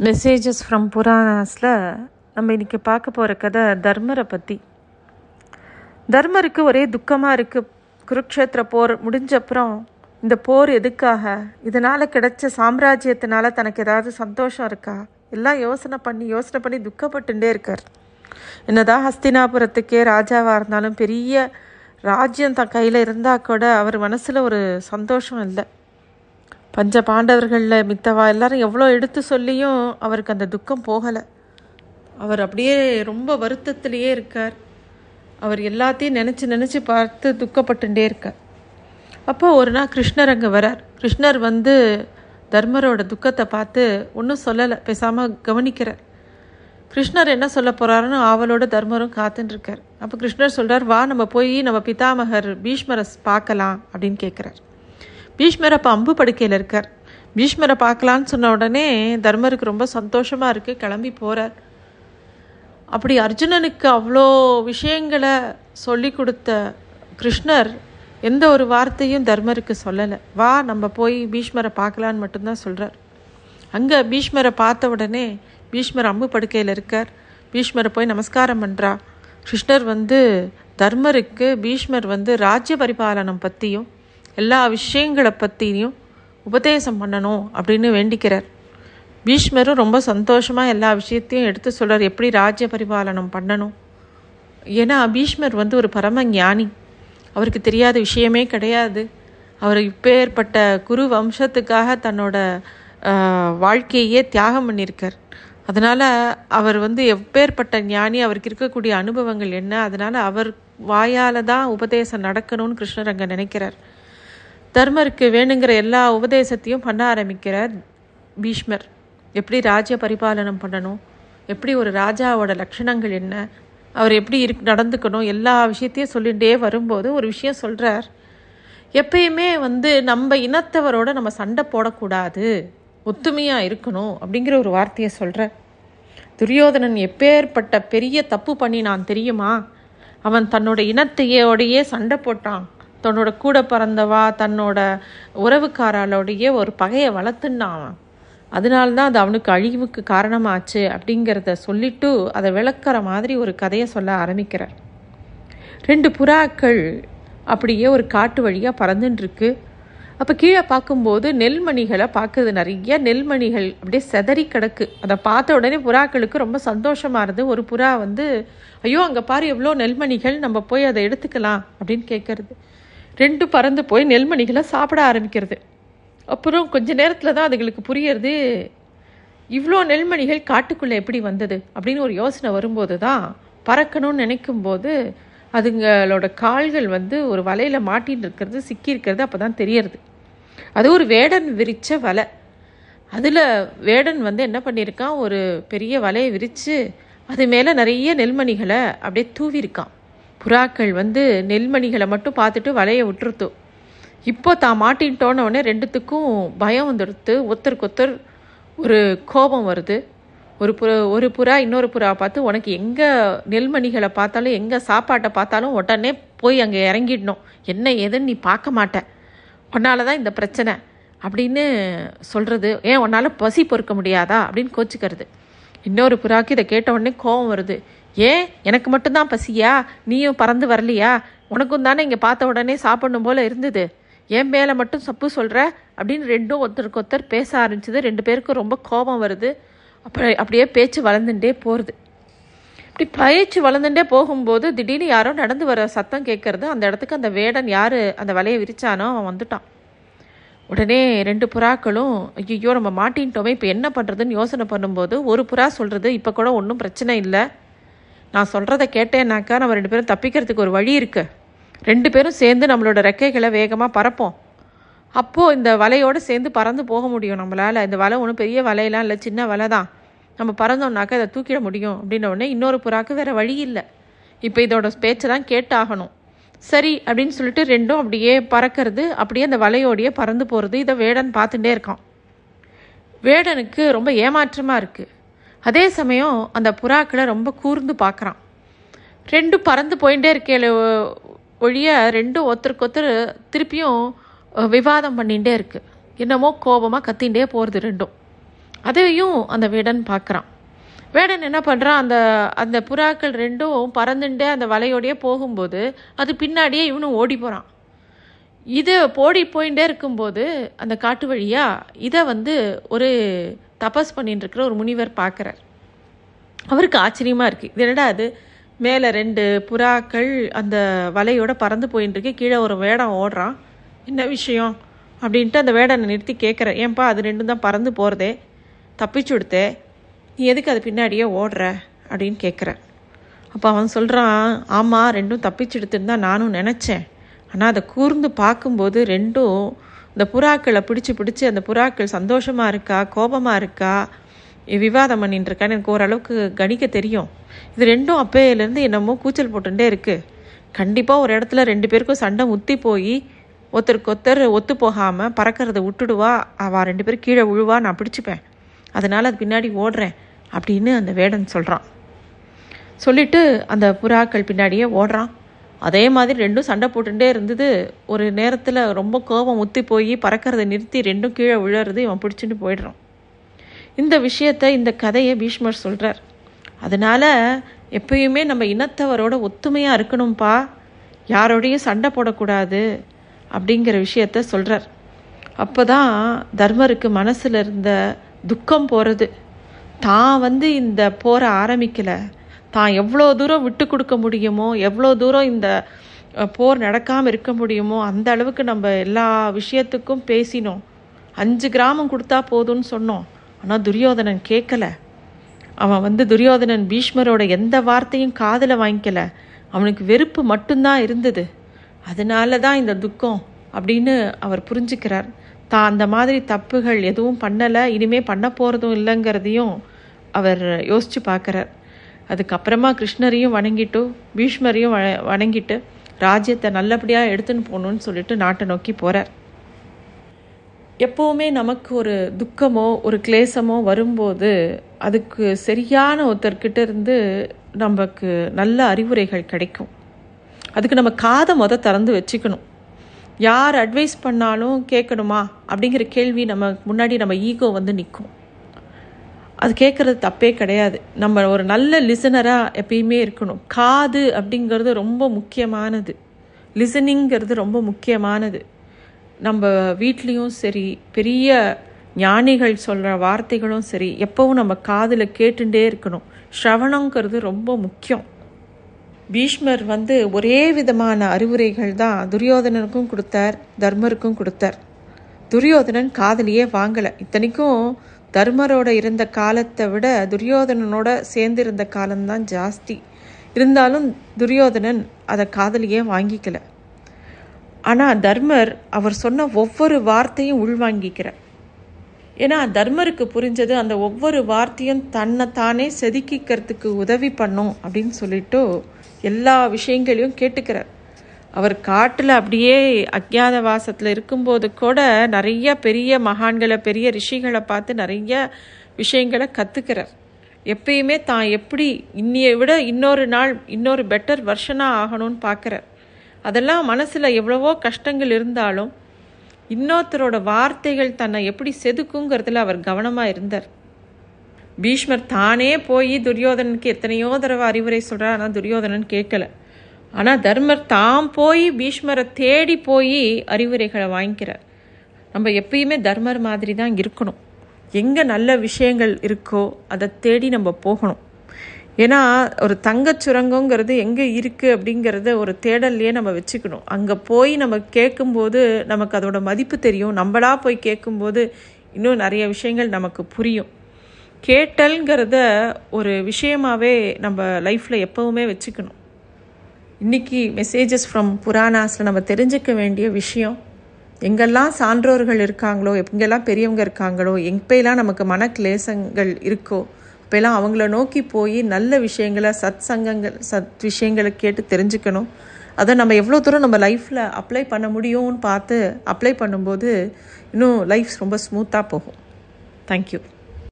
Messages from புராணாஸில் நம்ம இன்றைக்கி பார்க்க போகிற கதை தர்மரை பற்றி தர்மருக்கு ஒரே துக்கமாக இருக்குது குருக்ஷேத்திர போர் முடிஞ்சப்புறம் இந்த போர் எதுக்காக? இதனால் கிடைச்ச சாம்ராஜ்யத்தினால தனக்கு ஏதாவது சந்தோஷம் இருக்கா? எல்லாம் யோசனை பண்ணி யோசனை பண்ணி துக்கப்பட்டுட்டே இருக்கார். என்னதான் ஹஸ்தினாபுரத்துக்கே ராஜாவாக இருந்தாலும் பெரிய ராஜ்யம் தன் கையில் இருந்தால் கூட அவர் மனசில் ஒரு சந்தோஷம் இல்லை. பஞ்ச பாண்டவர்களில் மித்தவா எல்லாரும் எவ்வளோ எடுத்து சொல்லியும் அவருக்கு அந்த துக்கம் போகலை. அவர் அப்படியே ரொம்ப வருத்தத்திலேயே இருக்கார். அவர் எல்லாத்தையும் நினச்சி நினச்சி பார்த்து துக்கப்பட்டுட்டே இருக்கார். அப்போ ஒரு நாள் கிருஷ்ணர் அங்கே வரார். கிருஷ்ணர் வந்து தர்மரோட துக்கத்தை பார்த்து ஒன்றும் சொல்லலை பேசாமல் கவனிக்கிறார். கிருஷ்ணர் என்ன சொல்ல போகிறாருன்னு ஆவலோட தர்மரும் காத்துட்டுருக்கார் அப்போ கிருஷ்ணர் சொல்கிறார் வா நம்ம போய் நம்ம பிதாமகர் பீஷ்மரை பார்க்கலாம் அப்படின்னு கேட்குறார் பீஷ்மரை அப்போ அம்பு படுக்கையில் இருக்கார். பீஷ்மரை பார்க்கலான்னு சொன்ன உடனே தர்மருக்கு ரொம்ப சந்தோஷமாக இருக்குது கிளம்பி போகிறார் அப்படி அர்ஜுனனுக்கு அவ்வளோ விஷயங்களை சொல்லி கொடுத்த கிருஷ்ணர் எந்த ஒரு வார்த்தையும் தர்மருக்கு சொல்லலை. வா நம்ம போய் பீஷ்மரை பார்க்கலான்னு மட்டும்தான் சொல்கிறார் அங்கே பீஷ்மரை பார்த்த உடனே பீஷ்மர் அம்பு படுக்கையில் இருக்கார். பீஷ்மரை போய் நமஸ்காரம் பண்ணுறா கிருஷ்ணர் வந்து தர்மருக்கு பீஷ்மர் வந்து ராஜ்ய பரிபாலனம் பற்றியும் எல்லா விஷயங்களை பற்றியும் உபதேசம் பண்ணணும் அப்படின்னு வேண்டிக்கிறார். பீஷ்மரும் ரொம்ப சந்தோஷமாக எல்லா விஷயத்தையும் எடுத்து சொல்கிறார் எப்படி ராஜ்ய பரிபாலனம் பண்ணணும்? ஏன்னா பீஷ்மர் வந்து ஒரு பரம ஞானி. அவருக்கு தெரியாத விஷயமே கிடையாது. அவர் இப்பேற்பட்ட குரு வம்சத்துக்காக தன்னோட வாழ்க்கையே தியாகம் பண்ணியிருக்கார். அதனால் அவர் வந்து எப்பேற்பட்ட ஞானி அவருக்கு இருக்கக்கூடிய அனுபவங்கள் என்ன அதனால் அவர் வாயால் தான் உபதேசம் நடக்கணும்னு கிருஷ்ணர் அங்கே நினைக்கிறார். தர்மருக்கு வேணுங்கிற எல்லா உபதேசத்தையும் பண்ண ஆரம்பிக்கிறார் பீஷ்மர். எப்படி ராஜ்ய பரிபாலனம் பண்ணணும்? எப்படி ஒரு ராஜாவோட லட்சணங்கள் என்ன? அவர் எப்படி இரு நடந்துக்கணும்? எல்லா விஷயத்தையும் சொல்லிகிட்டே வரும்போது ஒரு விஷயம் சொல்கிறார் எப்பயுமே வந்து நம்ம இனத்தவரோட நம்ம சண்டை போடக்கூடாது. ஒத்துமையாக இருக்கணும் அப்படிங்கிற ஒரு வார்த்தையை சொல்கிறார் துரியோதனன் எப்பேற்பட்ட பெரிய தப்பு பண்ணி நான் தெரியுமா? அவன் தன்னோட இனத்தையோடையே சண்டை போட்டான். தன்னோட கூட பிறந்தவா தன்னோட உறவுக்காராலோடையே ஒரு பகையை வளர்த்துன்னான் அதனால்தான் அது அவனுக்கு அழிவுக்கு காரணமாச்சு அப்படிங்கிறத சொல்லிட்டு அதை விளக்குற மாதிரி ஒரு கதையை சொல்ல ஆரம்பிக்கிறார். ரெண்டு புறாக்கள் அப்படியே ஒரு காட்டு வழியாக பறந்துட்டுருக்கு அப்போ கீழே பார்க்கும்போது நெல்மணிகளை பார்க்குது நிறைய நெல்மணிகள் அப்படியே செதறி கிடக்கு. அதை பார்த்த உடனே புறாக்களுக்கு ரொம்ப சந்தோஷமாக இருந்து ஒரு புறா வந்து ஐயோ அங்கே பாரு எவ்வளோ நெல்மணிகள் நம்ம போய் அதை எடுத்துக்கலாம் அப்படின்னு கேட்குறது ரெண்டு பறந்து போய் நெல்மணிகளை சாப்பிட ஆரம்பிக்கிறது. அப்புறம் கொஞ்ச நேரத்தில் தான் அதுங்களுக்கு புரியறது இவ்வளோ நெல்மணிகள் காட்டுக்குள்ளே எப்படி வந்தது? அப்படின்னு ஒரு யோசனை வரும்போது தான் பறக்கணும்னு நினைக்கும் போது அதுங்களோட கால்கள் வந்து ஒரு வலையில் மாட்டின்னு இருக்கிறது சிக்கியிருக்கிறது அப்போ தான் தெரியறது. அது ஒரு வேடன் விரித்த வலை. அதில் வேடன் வந்து என்ன பண்ணியிருக்கான்? ஒரு பெரிய வலையை விரித்து அது மேலே நிறைய நெல்மணிகளை அப்படியே தூவிருக்கான் புறாக்கள் வந்து நெல்மணிகளை மட்டும் பார்த்துட்டு வலையை விட்டுருத்து. இப்போ தான் மாட்டின்ட்டோன்ன உடனே ரெண்டுத்துக்கும் பயம் வந்துடுத்து ஒருத்தருக்கு ஒருத்தர் ஒரு கோபம் வருது. ஒரு புற ஒரு புறா இன்னொரு புறா பார்த்து உனக்கு எங்கே நெல்மணிகளை பார்த்தாலும் எங்கே சாப்பாட்டை பார்த்தாலும் உடனே போய் அங்கே இறங்கிடணும். என்ன ஏதுன்னு நீ பார்க்க மாட்டேன் உன்னால தான் இந்த பிரச்சனை. அப்படின்னு சொல்கிறது ஏன் உன்னால் பசி பொறுக்க முடியாதா? அப்படின்னு கோச்சிக்கிறது. இன்னொரு புறாக்கு இதை கேட்ட உடனே கோபம் வருது. ஏன் எனக்கு மட்டும்தான் பசியா? நீயும் பறந்து வரலையா? உனக்கும் தானே இங்கே பார்த்த உடனே சாப்பிடணும் போல் இருந்தது. என் மேலே மட்டும் சப்பு சொல்கிற அப்படின்னு ரெண்டும் ஒருத்தருக்கு ஒருத்தர் பேச ஆரம்பிச்சது. ரெண்டு பேருக்கும் ரொம்ப கோபம் வருது. அப்புறம் அப்படியே பேச்சு வளர்ந்துட்டே போகிறது இப்படி பயிற்சி வளர்ந்துட்டே போகும்போது திடீர்னு யாரோ நடந்து வர சத்தம் கேட்கறது. அந்த இடத்துக்கு அந்த வேடன் யார் அந்த வலையை விரிச்சானோ அவன் வந்துட்டான். உடனே ரெண்டு புறாக்களும் ஐயோ நம்ம மாட்டின்ட்டோமே இப்போ என்ன பண்ணுறதுன்னு யோசனை பண்ணும்போது ஒரு புறா சொல்கிறது இப்போ கூட ஒன்றும் பிரச்சனை இல்லை. நான் சொல்கிறத கேட்டேன்னாக்கா நம்ம ரெண்டு பேரும் தப்பிக்கிறதுக்கு ஒரு வழி இருக்குது ரெண்டு பேரும் சேர்ந்து நம்மளோட ரெக்கைகளை வேகமாக பறப்போம். அப்போது இந்த வலையோடு சேர்ந்து பறந்து போக முடியும் நம்மளால். இந்த வலை ஒன்றும் பெரிய வலையெல்லாம் இல்லை சின்ன வலை தான். நம்ம பறந்தோம்னாக்கா இதை தூக்கிட முடியும் அப்படின்ன உடனே இன்னொரு புறாக்கு வேறு வழி இல்லை. இப்போ இதோட பேச்சை தான் கேட்டாகணும். சரி அப்படின்னு சொல்லிட்டு ரெண்டும் அப்படியே பறக்கிறது அப்படியே அந்த வலையோடையே பறந்து போகிறது இதை வேடன் பார்த்துட்டே இருக்கான். வேடனுக்கு ரொம்ப ஏமாற்றமாக இருக்குது அதே சமயம் அந்த புறாக்களை ரொம்ப கூர்ந்து பார்க்குறான். ரெண்டும் பறந்து போயிட்டே இருக்கே ஒழிய ரெண்டும் ஒருத்தருக்கு ஒருத்தர் திருப்பியும் விவாதம் பண்ணிகிட்டே இருக்குது என்னமோ கோபமாக கத்திகிட்டே போகிறது ரெண்டும். அதையும் அந்த வேடன் பார்க்குறான். வேடன் என்ன பண்ணுறான் அந்த அந்த புறாக்கள் ரெண்டும் பறந்துட்டு அந்த வலையோடையே போகும்போது அது பின்னாடியே இவனும் ஓடி போகிறான் இது போடி போயிட்டே இருக்கும்போது அந்த காட்டு வழியாக இதை வந்து ஒரு தபஸ் பண்ணிட்டு இருக்கிற ஒரு முனிவர் பார்க்குறார். அவருக்கு ஆச்சரியமாக இருக்குது இது என்னடா அது மேலே ரெண்டு புறாக்கள் அந்த வலையோட பறந்து போயின்னு இருக்கு கீழே ஒரு வேடம் ஓடுறான். என்ன விஷயம்? அப்படின்ட்டு அந்த வேடனை நிறுத்தி கேட்குறேன் ஏன்பா அது ரெண்டும் தான் பறந்து போகிறதே தப்பிச்சு கொடுத்தே நீ எதுக்கு அது பின்னாடியே ஓடுற? அப்படின்னு கேட்குறேன் அப்போ அவன் சொல்கிறான் ஆமாம் ரெண்டும் தப்பிச்செடுத்துன்னு தான் நானும் நினச்சேன். ஆனால் அதை கூர்ந்து பார்க்கும்போது ரெண்டும் இந்த புறாக்களை பிடிச்சி பிடிச்சி அந்த புறாக்கள் சந்தோஷமாக இருக்கா கோபமாக இருக்கா? விவாதம் பண்ணிட்டு இருக்கான்னு எனக்கு ஓரளவுக்கு கணிக்க தெரியும். இது ரெண்டும் அப்பையிலேருந்து என்னமோ கூச்சல் போட்டுட்டே இருக்குது கண்டிப்பாக ஒரு இடத்துல ரெண்டு பேருக்கும் சண்டை முத்தி போய் ஒருத்தருக்கு ஒருத்தர் ஒத்து போகாமல் பறக்கிறத விட்டுடுவா அவள் ரெண்டு பேரும் கீழே விழுவா நான் பிடிச்சிப்பேன். அதனால் அது பின்னாடி ஓடுறேன் அப்படின்னு அந்த வேடன் சொல்கிறான் சொல்லிட்டு அந்த புறாக்கள் பின்னாடியே ஓடுறான். அதே மாதிரி ரெண்டும் சண்டை போட்டுகிட்டே இருந்தது. ஒரு நேரத்தில் ரொம்ப கோபம் முத்தி போய் பறக்கிறத நிறுத்தி ரெண்டும் கீழே விழறது இவன் பிடிச்சிட்டு போயிடுறான். இந்த விஷயத்தை இந்த கதையை பீஷ்மர் சொல்கிறார் அதனால் எப்பயுமே நம்ம இனத்தவரோட ஒத்துமையாக இருக்கணும்ப்பா யாரோடையும் சண்டை போடக்கூடாது அப்படிங்கிற விஷயத்த சொல்கிறார் அப்போ தான் தர்மருக்கு மனசில் இருந்த துக்கம் போகிறது தான் வந்து இந்த போரை ஆரம்பிக்கலை. தான் எவ்வளோ தூரம் விட்டு கொடுக்க முடியுமோ எவ்வளோ தூரம் இந்த போர் நடக்காமல் இருக்க முடியுமோ அந்த அளவுக்கு நம்ம எல்லா விஷயத்துக்கும் பேசினோம். அஞ்சு கிராமம் கொடுத்தா போதும்னு சொன்னோம். ஆனால் துரியோதனன் கேட்கல. அவன் வந்து துரியோதனன் பீஷ்மரோட எந்த வார்த்தையும் காதில் வாங்கிக்கல. அவனுக்கு வெறுப்பு மட்டும்தான் இருந்தது. அதனால தான் இந்த துக்கம் அப்படின்னு அவர் புரிஞ்சுக்கிறார். தான் அந்த மாதிரி தப்புகள் எதுவும் பண்ணலை இனிமே பண்ண போகிறதும் இல்லைங்கிறதையும் அவர் யோசித்து பார்க்குறார். அதுக்கப்புறமா கிருஷ்ணரையும் வணங்கிட்டு பீஷ்மரையும் வணங்கிட்டு ராஜ்யத்தை நல்லபடியாக எடுத்துன்னு போகணுன்னு சொல்லிட்டு நாட்டை நோக்கி போகிறார் எப்போவுமே நமக்கு ஒரு துக்கமோ ஒரு கிளேசமோ வரும்போது அதுக்கு சரியான ஒருத்தர்கிட்ட இருந்து நமக்கு நல்ல அறிவுரைகள் கிடைக்கும். அதுக்கு நம்ம காதை மொத திறந்து வச்சுக்கணும். யார் அட்வைஸ் பண்ணாலும் கேட்கணுமா? அப்படிங்கிற கேள்வி நம்ம முன்னாடி நம்ம ஈகோ வந்து நிற்கும் அது கேட்குறது தப்பே கிடையாது. நம்ம ஒரு நல்ல லிசனராக எப்பயுமே இருக்கணும். காது அப்படிங்கிறது ரொம்ப முக்கியமானது. லிசனிங்கிறது ரொம்ப முக்கியமானது. நம்ம வீட்லேயும் சரி பெரிய ஞானிகள் சொல்கிற வார்த்தைகளும் சரி எப்பவும் நம்ம காதில் கேட்டுட்டே இருக்கணும். ஸ்ரவணங்கிறது ரொம்ப முக்கியம். பீஷ்மர் வந்து ஒரே விதமான அறிவுரைகள் தான் துரியோதனனுக்கும் கொடுத்தார் தர்மருக்கும் கொடுத்தார். துரியோதனன் காதலியே வாங்கலை. இத்தனைக்கும் தர்மரோட இருந்த காலத்தை விட துரியோதனனோட சேர்ந்திருந்த காலம்தான் ஜாஸ்தி. இருந்தாலும் துரியோதனன் அதை காதலியே வாங்கிக்கல. ஆனால் தர்மர் அவர் சொன்ன ஒவ்வொரு வார்த்தையும் உள்வாங்கிக்கிறார். ஏன்னா தர்மருக்கு புரிஞ்சது அந்த ஒவ்வொரு வார்த்தையும் தன்னை தானே செதுக்கிக்கிறதுக்கு உதவி பண்ணும் அப்படின்னு சொல்லிட்டு எல்லா விஷயங்களையும் கேட்டுக்கிறார். அவர் காட்டில் அப்படியே அஜ்ஞாத வாசத்தில் இருக்கும்போது கூட நிறைய பெரிய மகான்களை பெரிய ரிஷிகளை பார்த்து நிறைய விஷயங்களை கற்றுக்கிறார் எப்பயுமே தான் எப்படி இன்னியை விட இன்னொரு நாள் இன்னொரு பெட்டர் வருஷனாக ஆகணும்னு பார்க்குறார். அதெல்லாம் மனசில் எவ்வளவோ கஷ்டங்கள் இருந்தாலும் இன்னொருத்தரோட வார்த்தைகள் தன்னை எப்படி செதுக்குங்கிறதுல அவர் கவனமாக இருந்தார். பீஷ்மர் தானே போய் துரியோதனனுக்கு எத்தனையோ தடவை அறிவுரை சொல்கிறார் ஆனால் துரியோதனன் கேட்கல. ஆனால் தர்மர் தாம் போய் பீஷ்மரை தேடி போய் அறிவுரைகளை வாங்கிக்கிறார். நம்ம எப்பயுமே தர்மர் மாதிரி தான் இருக்கணும். எங்கே நல்ல விஷயங்கள் இருக்கோ அதை தேடி நம்ம போகணும். ஏன்னா ஒரு தங்கச் சுரங்கங்கிறது எங்கே இருக்குது அப்படிங்கிறத ஒரு தேடல்லையே நம்ம வச்சுக்கணும். அங்கே போய் நம்ம கேட்கும்போது நமக்கு அதோட மதிப்பு தெரியும். நம்மளா போய் கேட்கும்போது இன்னும் நிறைய விஷயங்கள் நமக்கு புரியும். கேட்டல்ங்கிறத ஒரு விஷயமாகவே நம்ம லைஃப்பில் எப்போவுமே வச்சுக்கணும். இன்றைக்கி மெசேஜஸ் ஃப்ரம் புராணாஸில் நம்ம தெரிஞ்சுக்க வேண்டிய விஷயம் எங்கெல்லாம் சான்றோர்கள் இருக்காங்களோ எங்கெல்லாம் பெரியவங்க இருக்காங்களோ எப்பெல்லாம் நமக்கு மன கிளேசங்கள் இருக்கோ இப்போலாம் அவங்கள நோக்கி போய் நல்ல விஷயங்களை சத் சங்கங்கள் சத் விஷயங்களை கேட்டு தெரிஞ்சுக்கணும். அதை நம்ம எவ்வளோ தூரம் நம்ம லைஃப்பில் அப்ளை பண்ண முடியும்னு பார்த்து அப்ளை பண்ணும்போது இன்னும் லைஃப் ரொம்ப ஸ்மூத்தாக போகும். தேங்க்யூ